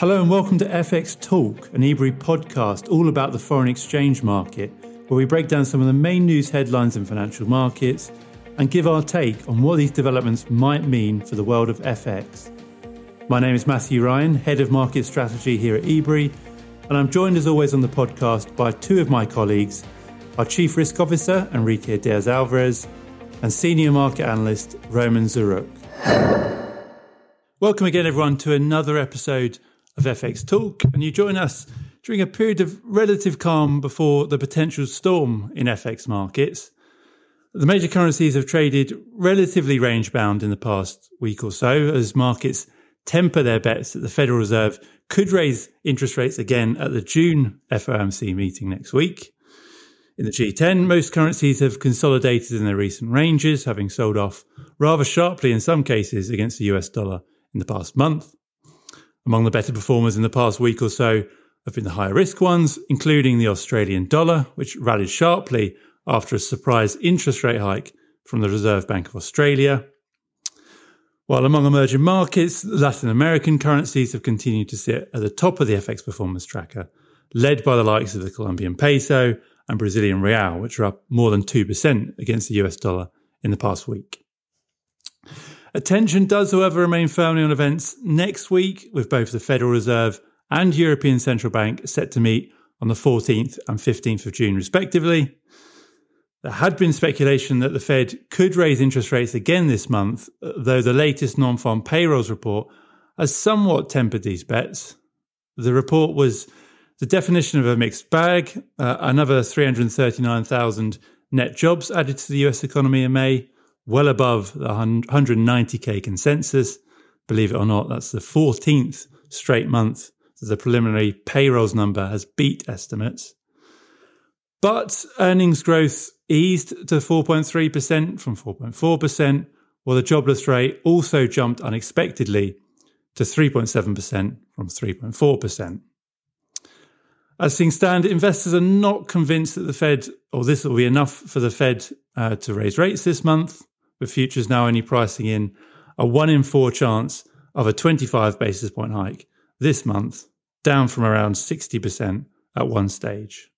Hello and welcome to FX Talk, an Ebury podcast all about the foreign exchange market, where we break down some of the main news headlines in financial markets and give our take on what these developments might mean for the world of FX. My name is Matthew Ryan, Head of Market Strategy here at Ebury, and I'm joined as always on the podcast by two of my colleagues, our Chief Risk Officer, Enrique Diaz Alvarez, and Senior Market Analyst, Roman Ziruk. Welcome again, everyone, to another episode of FX Talk, and you join us during a period of relative calm before the potential storm in FX markets. The major currencies have traded relatively range bound in the past week or so as markets temper their bets that the Federal Reserve could raise interest rates again at the June FOMC meeting next week. In the G10, most currencies have consolidated in their recent ranges, having sold off rather sharply in some cases against the US dollar in the past month. Among the better performers in the past week or so have been the higher risk ones, including the Australian dollar, which rallied sharply after a surprise interest rate hike from the Reserve Bank of Australia, while among emerging markets, Latin American currencies have continued to sit at the top of the FX performance tracker, led by the likes of the Colombian peso and Brazilian real, which are up more than 2% against the US dollar in the past week. Attention does, however, remain firmly on events next week, with both the Federal Reserve and European Central Bank set to meet on the 14th and 15th of June, respectively. There had been speculation that the Fed could raise interest rates again this month, though the latest non farm payrolls report has somewhat tempered these bets. The report was the definition of a mixed bag, uh, another 339,000 net jobs added to the US economy in May, well above the 190k consensus. Believe it or not, that's the 14th straight month that the preliminary payrolls number has beat estimates. But earnings growth eased to 4.3% from 4.4%, while the jobless rate also jumped unexpectedly to 3.7% from 3.4%. As things stand, investors are not convinced that the Fed, or this will be enough for the Fed uh, to raise rates this month, with futures now only pricing in a one in four chance of a 25 basis point hike this month, down from around 60% at one stage.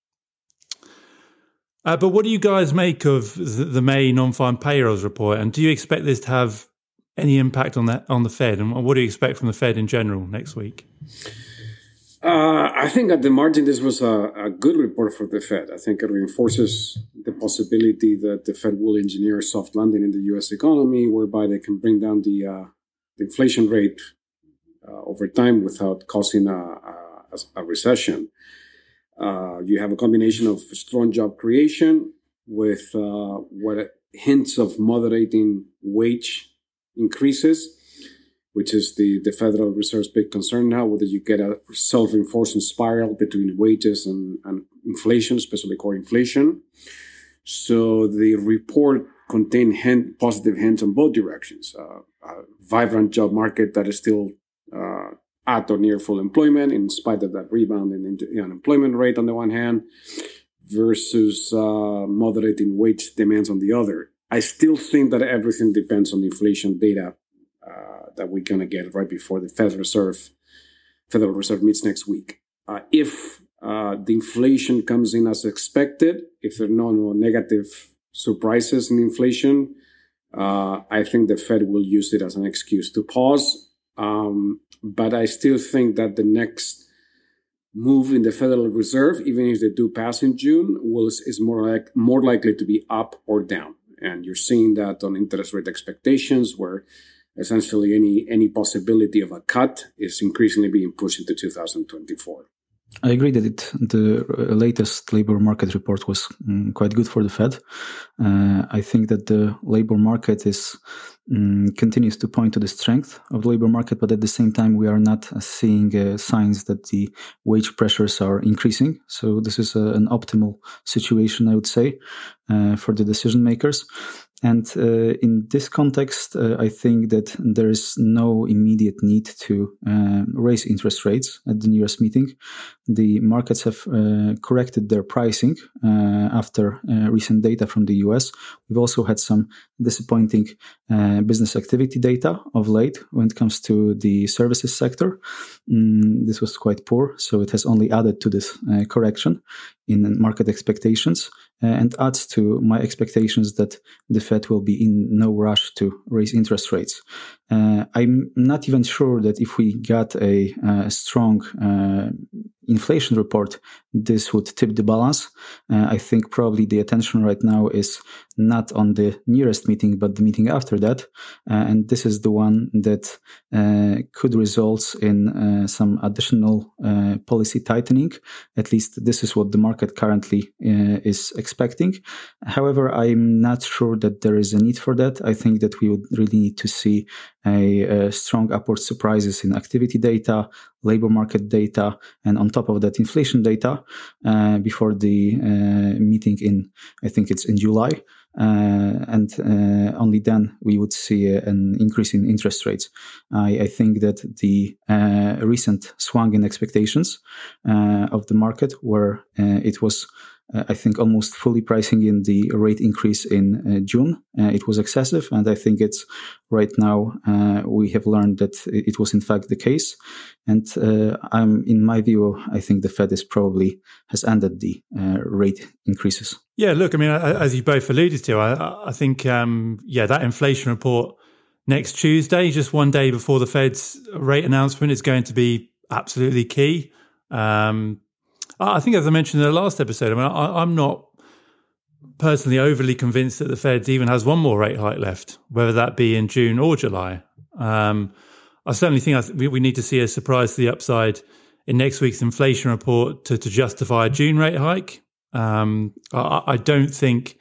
Uh, but what do you guys make of the, May non-farm payrolls report, and do you expect this to have any impact on that on the Fed? And what do you expect from the Fed in general next week? Uh, I think at the margin, this was a, a, good report for the Fed. I think it reinforces the possibility that the Fed will engineer a soft landing in the U.S. economy, whereby they can bring down the, uh, the inflation rate uh, over time without causing a, a, a recession. Uh, you have a combination of strong job creation with uh, what hints of moderating wage increases, which is the, the Federal Reserve's big concern now, whether you get a self-enforcing spiral between wages and, and inflation, especially core inflation. So the report contained hint, positive hints on both directions. Uh, a vibrant job market that is still uh, at or near full employment, in spite of that rebound in the unemployment rate on the one hand, versus uh, moderating wage demands on the other. I still think that everything depends on inflation data uh, that we're going to get right before the Federal Reserve Federal Reserve meets next week. Uh, if uh, the inflation comes in as expected, if there are no, no negative surprises in inflation, uh, I think the Fed will use it as an excuse to pause um, but I still think that the next move in the Federal Reserve, even if they do pass in June, will is more like more likely to be up or down. And you're seeing that on interest rate expectations, where essentially any any possibility of a cut is increasingly being pushed into 2024. I agree that it, the latest labor market report was um, quite good for the Fed. Uh, I think that the labor market is um, continues to point to the strength of the labor market, but at the same time, we are not seeing uh, signs that the wage pressures are increasing. So this is a, an optimal situation, I would say, uh, for the decision makers. And uh, in this context, uh, I think that there is no immediate need to uh, raise interest rates at the nearest meeting. The markets have uh, corrected their pricing uh, after uh, recent data from the US. We've also had some disappointing business activity data of late when it comes to the services sector. Mm, this was quite poor, so it has only added to this correction in market expectations. Uh, and adds to my expectations that the Fed will be in no rush to raise interest rates. Uh, I'm not even sure that if we got a, a strong uh, inflation report, this would tip the balance. Uh, I think probably the attention right now is not on the nearest meeting, but the meeting after that. Uh, and this is the one that uh, could result in uh, some additional uh, policy tightening. At least this is what the market currently uh, is expecting. However, I'm not sure that there is a need for that. I think that we would really need to see a, a strong upward surprises in activity data, labor market data, and on top of that, inflation data uh, before the uh, meeting in, I think it's in July. Uh, and uh, only then we would see an increase in interest rates. I, I think that the uh, recent swung in expectations uh, of the market, where it was I think almost fully pricing in the rate increase in uh, June. Uh, it was excessive, and I think it's right now uh, we have learned that it was in fact the case. And uh, I'm, in my view, I think the Fed is probably has ended the uh, rate increases. Yeah, look, I mean, as you both alluded to, I, I think, um, yeah, that inflation report next Tuesday, just one day before the Fed's rate announcement, is going to be absolutely key. Um, I think, as I mentioned in the last episode, I mean, I, am not personally overly convinced that the Fed even has one more rate hike left, whether that be in June or July. Um, I certainly think I th- we, need to see a surprise to the upside in next week's inflation report to, to justify a June rate hike. Um, I, I, don't think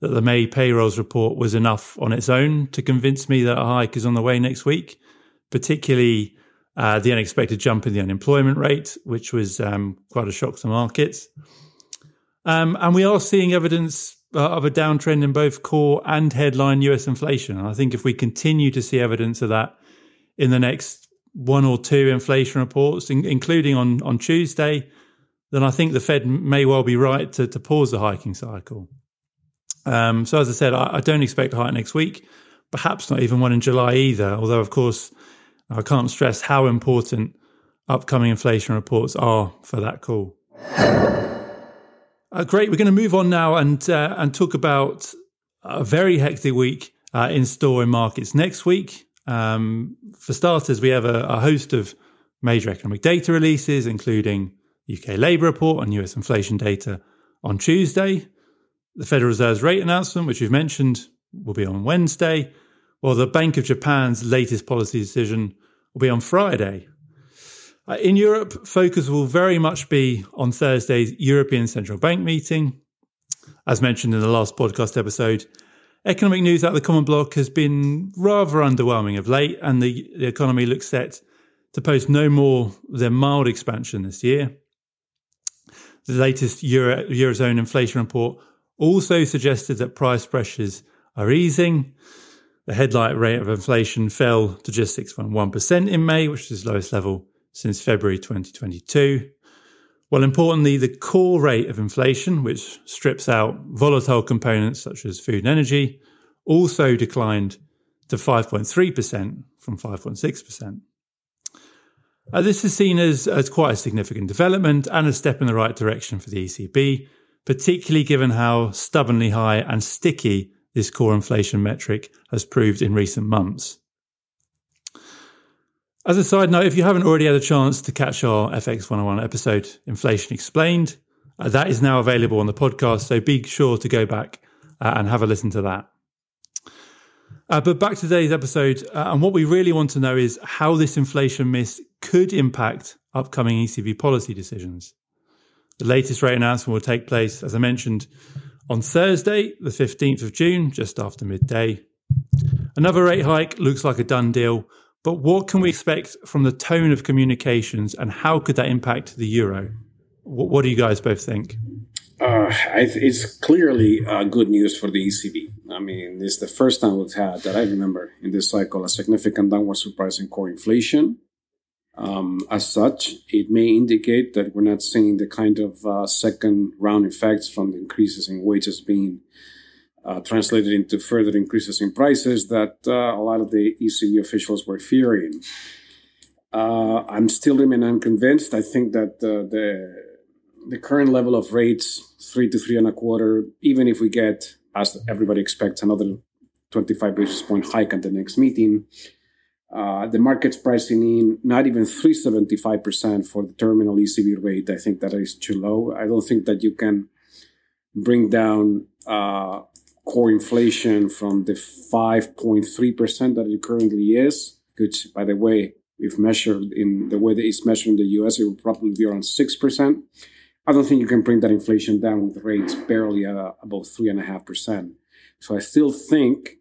that the May payrolls report was enough on its own to convince me that a hike is on the way next week, particularly uh, the unexpected jump in the unemployment rate, which was um, quite a shock to markets. Um, and we are seeing evidence uh, of a downtrend in both core and headline US inflation. And I think if we continue to see evidence of that in the next one or two inflation reports, in, including on, on Tuesday, then I think the Fed may well be right to, to pause the hiking cycle. Um, so, as I said, I, I don't expect a hike next week, perhaps not even one in July either. Although, of course, I can't stress how important upcoming inflation reports are for that call. Uh, great. We're going to move on now and uh, and talk about a very hectic week uh, in store in markets next week. Um, for starters, we have a, a, host of major economic data releases, including UK labour report and US inflation data on Tuesday. The Federal Reserve's rate announcement, which we've mentioned, will be on Wednesday, well, the Bank of Japan's latest policy decision will be on Friday. Uh, in Europe, focus will very much be on Thursday's European Central Bank meeting. As mentioned in the last podcast episode, economic news out of the Common Bloc has been rather underwhelming of late, and the, the economy looks set to post no more than mild expansion this year. The latest Euro, Eurozone inflation report also suggested that price pressures are easing, the headline rate of inflation fell to just 6.1% in May, which is the lowest level since February 2022. Well, importantly, the core rate of inflation, which strips out volatile components such as food and energy, also declined to 5.3% from 5.6%. Uh, this is seen as, as quite a significant development and a step in the right direction for the ECB, particularly given how stubbornly high and sticky this core inflation metric has proved in recent months. As a side note, if you haven't already had a chance to catch our FX 101 episode, Inflation Explained, uh, that is now available on the podcast, so be sure to go back uh, and have a listen to that. Uh, but back to today's episode, uh, and what we really want to know is how this inflation miss could impact upcoming ECB policy decisions. The latest rate announcement will take place, as I mentioned, on Thursday, the 15th of June, just after midday. Another rate hike looks like a done deal, but what can we expect from the tone of communications and how could that impact the euro? What, what do you guys both think? Uh, it's clearly uh, good news for the ECB. I mean, it's the first time we've had that I remember in this cycle a significant downward surprise in core inflation. Um, as such, it may indicate that we're not seeing the kind of uh, second round effects from the increases in wages being uh, translated into further increases in prices that uh, a lot of the ECB officials were fearing. Uh, I'm still remain unconvinced. I think that the the current level of rates, three to three and a quarter, even if we get, as everybody expects, another 25 basis point hike at the next meeting, uh, the market's pricing in not even 375% for the terminal ECB rate. I think that is too low. I don't think that you can bring down uh, core inflation from the 5.3% that it currently is, which, by the way, we've measured in the way that it's measured in the US, it will probably be around 6%. I don't think you can bring that inflation down with rates barely uh, about 3.5%. So I still think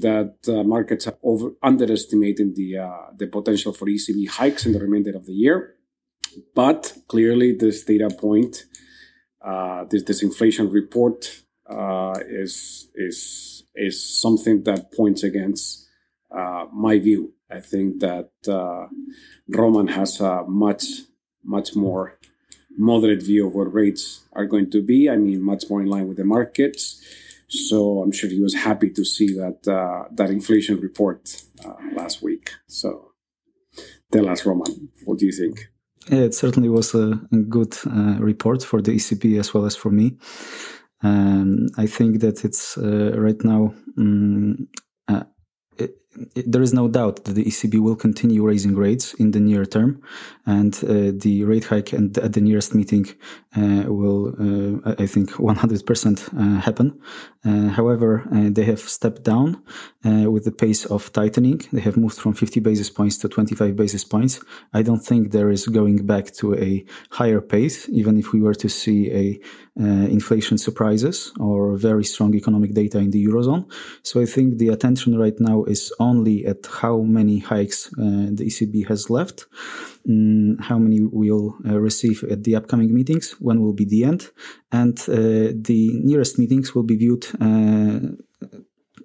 that uh, markets are over underestimating the uh, the potential for ECB hikes in the remainder of the year. But clearly, this data point, uh, this inflation report, uh, is is is something that points against uh, my view. I think that uh, Roman has a much much more moderate view of what rates are going to be. I mean, much more in line with the markets. So I'm sure he was happy to see that uh, that inflation report uh, last week. So tell us, Roman, what do you think? Yeah, it certainly was a good uh, report for the ECB as well as for me. Um, I think that it's uh, right now um, there is no doubt that the ECB will continue raising rates in the near term, and uh, the rate hike and at the nearest meeting uh, will, uh, I think, 100% uh, happen. Uh, however, uh, they have stepped down with the pace of tightening. They have moved from 50 basis points to 25 basis points. I don't think there is going back to a higher pace, even if we were to see a inflation surprises or very strong economic data in the eurozone. So I think the attention right now is only at how many hikes uh, the ECB has left, um, how many we'll uh, receive at the upcoming meetings, when will be the end, and uh, the nearest meetings will be viewed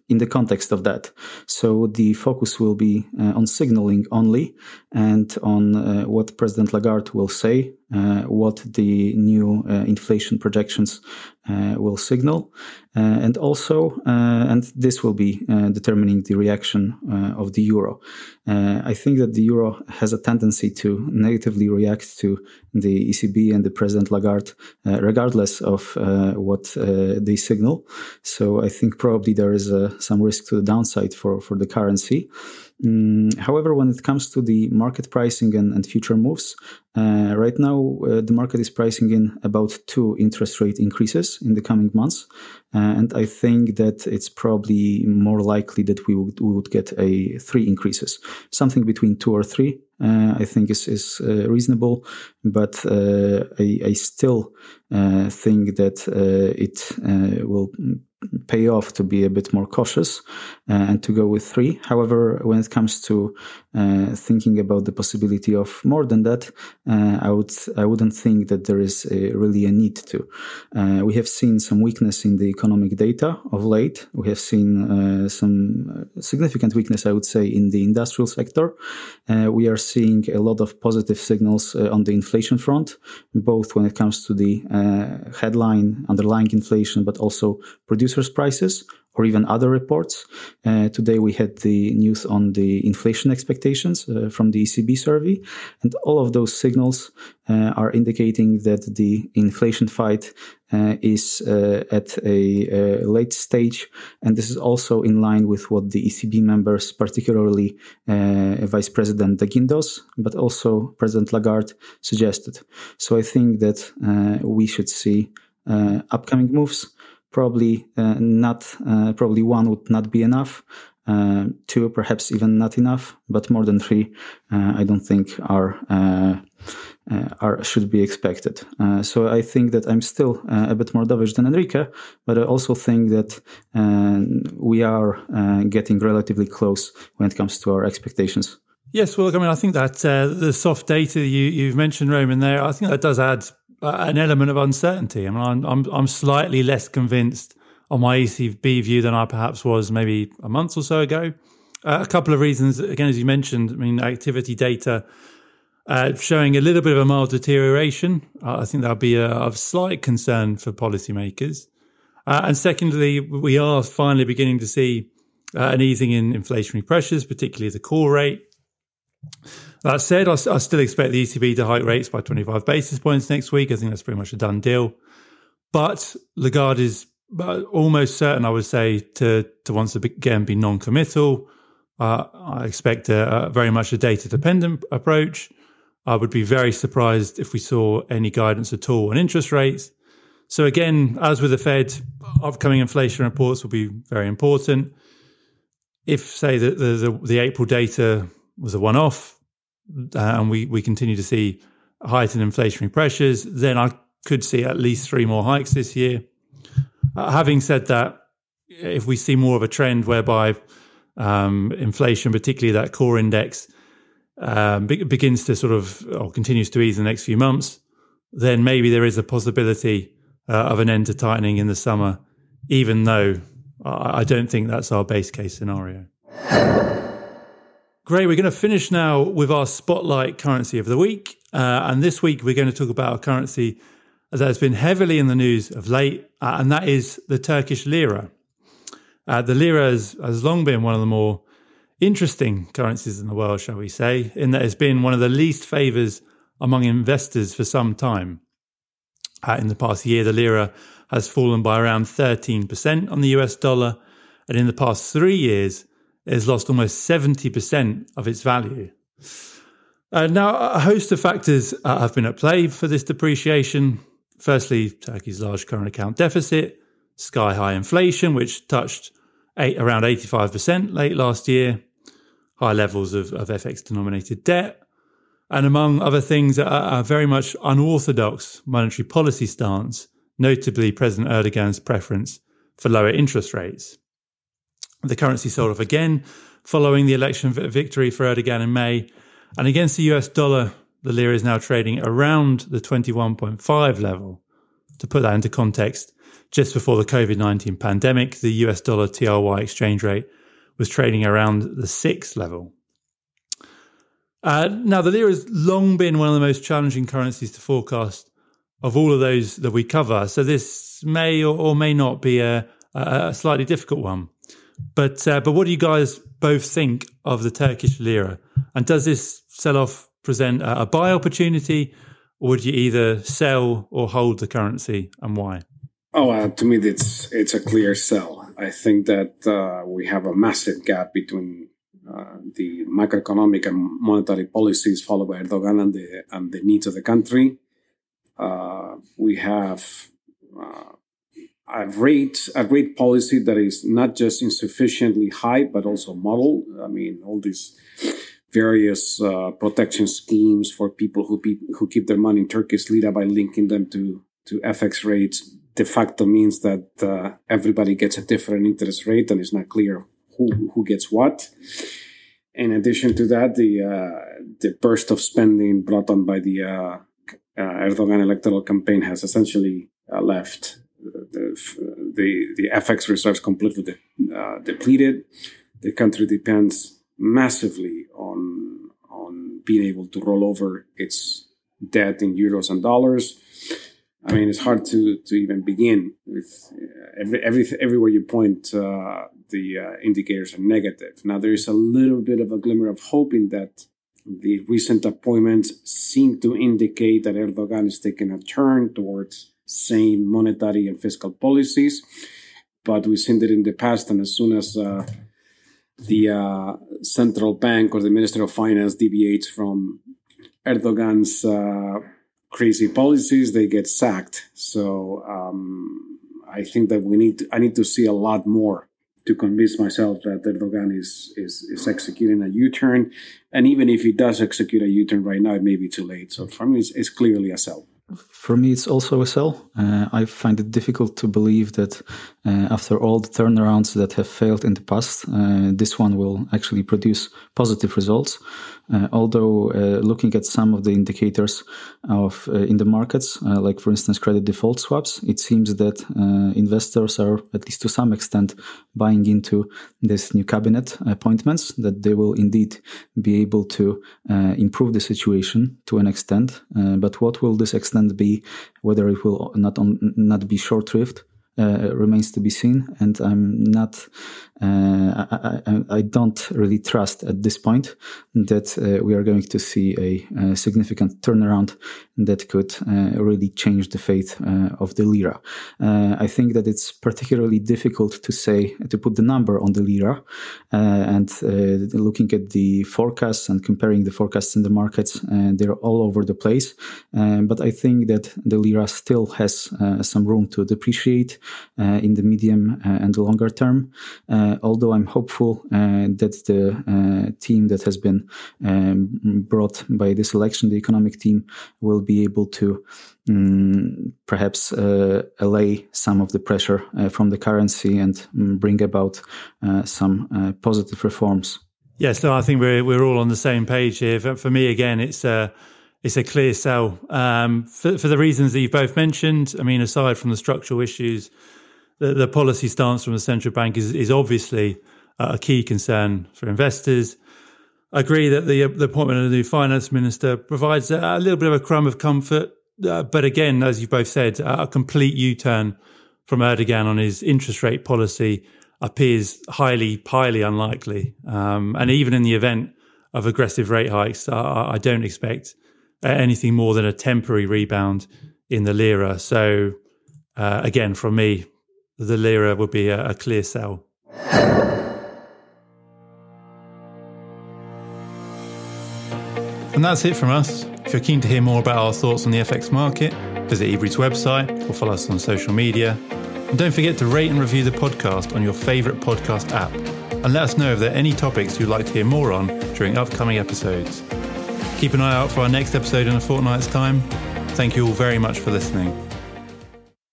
in the context of that. So the focus will be uh, on signaling only and on uh, what President Lagarde will say, Uh, what the new uh, inflation projections uh, will signal, uh, and also, uh, and this will be uh, determining the reaction of the euro. I think that the euro has a tendency to negatively react to the ECB and the President Lagarde, regardless of what they signal. So I think probably there is some risk to the downside for, for the currency. Mm, however, when it comes to the market pricing and, and future moves, uh, right now uh, the market is pricing in about two interest rate increases in the coming months, uh, and I think that it's probably more likely that we would, we would get a three increases, something between two or three. Uh, I think is is uh, reasonable, but uh, I, I, still think that it will pay off to be a bit more cautious uh, and to go with three. However, when it comes to uh, thinking about the possibility of more than that, uh, I would I wouldn't think that there is a, really a need to. Uh, we have seen some weakness in the economic data of late. We have seen uh, some significant weakness, I would say, in the industrial sector. Uh, we are seeing a lot of positive signals on the inflation front, both when it comes to the headline underlying inflation, but also producers' prices or even other reports. Uh, today we had the news on the inflation expectations uh, from the ECB survey, and all of those signals uh, are indicating that the inflation fight uh, is uh, at a, late stage, and this is also in line with what the ECB members, particularly uh, Vice President de Guindos, but also President Lagarde, suggested. So I think that we should see upcoming moves probably uh, not uh, probably one would not be enough uh, two perhaps even not enough but more than three i don't think are are should be expected. Uh, so I think that I'm still uh, a bit more dovish than Enrique, but I also think that uh, we are getting relatively close when it comes to our expectations. Yes, well, I mean, I think that the soft data you, you've mentioned, Roman, there, I think that does add an element of uncertainty. I mean, I'm, I'm, I'm slightly less convinced on my ECB view than I perhaps was maybe a month or so ago. Uh, a couple of reasons, again, as you mentioned, I mean, activity data uh, showing a little bit of a mild deterioration. Uh, I think that'll be a, of slight concern for policymakers. Uh, and secondly, we are finally beginning to see uh, an easing in inflationary pressures, particularly the core rate. That said, I, I, still expect the ECB to hike rates by 25 basis points next week. I think that's pretty much a done deal. But Lagarde is uh, almost certain, I would say, to, to once again be non committal. Uh, I expect a, a, very much a data dependent approach. I would be very surprised if we saw any guidance at all on interest rates. So again, as with the Fed, upcoming inflation reports will be very important. If, say, the, the, the April data was a one-off, uh, and we, we continue to see heightened inflationary pressures, then I could see at least three more hikes this year. Uh, having said that, if we see more of a trend whereby um, inflation, particularly that core index, um, be- begins to sort of or continues to ease in the next few months, then maybe there is a possibility uh, of an end to tightening in the summer, even though I, I don't think that's our base case scenario. Great. We're going to finish now with our spotlight currency of the week. Uh, and this week, we're going to talk about a currency that has been heavily in the news of late, uh, and that is the Turkish lira. Uh, the lira has, has long been one of the more interesting currencies in the world, shall we say, in that it's been one of the least favours among investors for some time. Uh, in the past year, the lira has fallen by around 13% on the US dollar, and in the past three years, has lost almost 70% of its value. Uh, now, a host of factors uh, have been at play for this depreciation. Firstly, Turkey's large current account deficit, sky high inflation, which touched eight, around 85% late last year, high levels of, of FX denominated debt, and among other things, a, a very much unorthodox monetary policy stance, notably President Erdogan's preference for lower interest rates. The currency sold off again following the election victory for Erdogan in May. And against the US dollar, the lira is now trading around the 21.5 level. To put that into context, just before the COVID 19 pandemic, the US dollar TRY exchange rate was trading around the six level. Uh, now, the lira has long been one of the most challenging currencies to forecast of all of those that we cover. So this may or, or may not be a, a, slightly difficult one. But uh, but what do you guys both think of the Turkish lira? And does this sell off present a, a buy opportunity, or would you either sell or hold the currency, and why? Oh, uh, to me, it's it's a clear sell. I think that uh, we have a massive gap between uh, the macroeconomic and monetary policies followed by Erdogan and the and the needs of the country. Uh, we have uh, a rate a rate policy that is not just insufficiently high but also model. I mean, all these various uh, protection schemes for people who pe- who keep their money in Turkish lira by linking them to to FX rates de facto means that uh, everybody gets a different interest rate and it's not clear who, who gets what. In addition to that, the uh, the burst of spending brought on by the uh, uh Erdogan electoral campaign has essentially uh, left the, the, the FX reserves completely de- uh, depleted. The country depends massively on on being able to roll over its debt in euros and dollars I mean, it's hard to to even begin with uh, every, every everywhere you point, uh, the uh, indicators are negative. Now there is a little bit of a glimmer of hope in that the recent appointments seem to indicate that Erdogan is taking a turn towards sane monetary and fiscal policies. But we've seen that in the past, and as soon as uh, the uh, central bank or the Minister of Finance deviates from Erdogan's uh, crazy policies, they get sacked. So um, I think that we need to, I need to see a lot more to convince myself that Erdogan is, is, is executing a U-turn. And even if he does execute a U-turn right now, it may be too late. So for me, it's, it's clearly a sell. For me, it's also a sell. Uh, I find it difficult to believe that uh, after all the turnarounds that have failed in the past, uh, this one will actually produce positive results. Uh, although uh, looking at some of the indicators of uh, in the markets, like for instance credit default swaps, it seems that investors are at least to some extent buying into this new cabinet appointments that they will indeed be able to improve the situation to an extent. but what will this extent be? Whether it will not on, not be short lived uh, remains to be seen, and I'm not uh, I, I, I, don't really trust at this point that uh, we are going to see a, a significant turnaround that could uh, really change the fate uh, of the lira. I think that it's particularly difficult to say to put the number on the lira, and looking at the forecasts and comparing the forecasts in the markets, they're all over the place. but I think that the lira still has some room to depreciate in the medium and the longer term. Uh, although I'm hopeful uh, that the uh, team that has been um, brought by this election, the economic team, will be able to um, perhaps uh, allay some of the pressure uh, from the currency and um, bring about uh, some uh, positive reforms. Yes, no, I think we're we're all on the same page here. For, for me, again, it's a it's a clear sell um, for for the reasons that you've both mentioned. I mean, aside from the structural issues the, the policy stance from the central bank is, is obviously a key concern for investors. I agree that the, the appointment of the new finance minister provides a, a little bit of a crumb of comfort. Uh, but again, as you've both said, a complete U turn from Erdogan on his interest rate policy appears highly, highly unlikely. Um, and even in the event of aggressive rate hikes, I, I don't expect anything more than a temporary rebound in the lira. So, uh, again, from me, the lira would be a, a clear sell. And that's it from us. If you're keen to hear more about our thoughts on the FX market, visit Ebury's website or follow us on social media. And don't forget to rate and review the podcast on your favourite podcast app. And let us know if there are any topics you'd like to hear more on during upcoming episodes. Keep an eye out for our next episode in a fortnight's time. Thank you all very much for listening.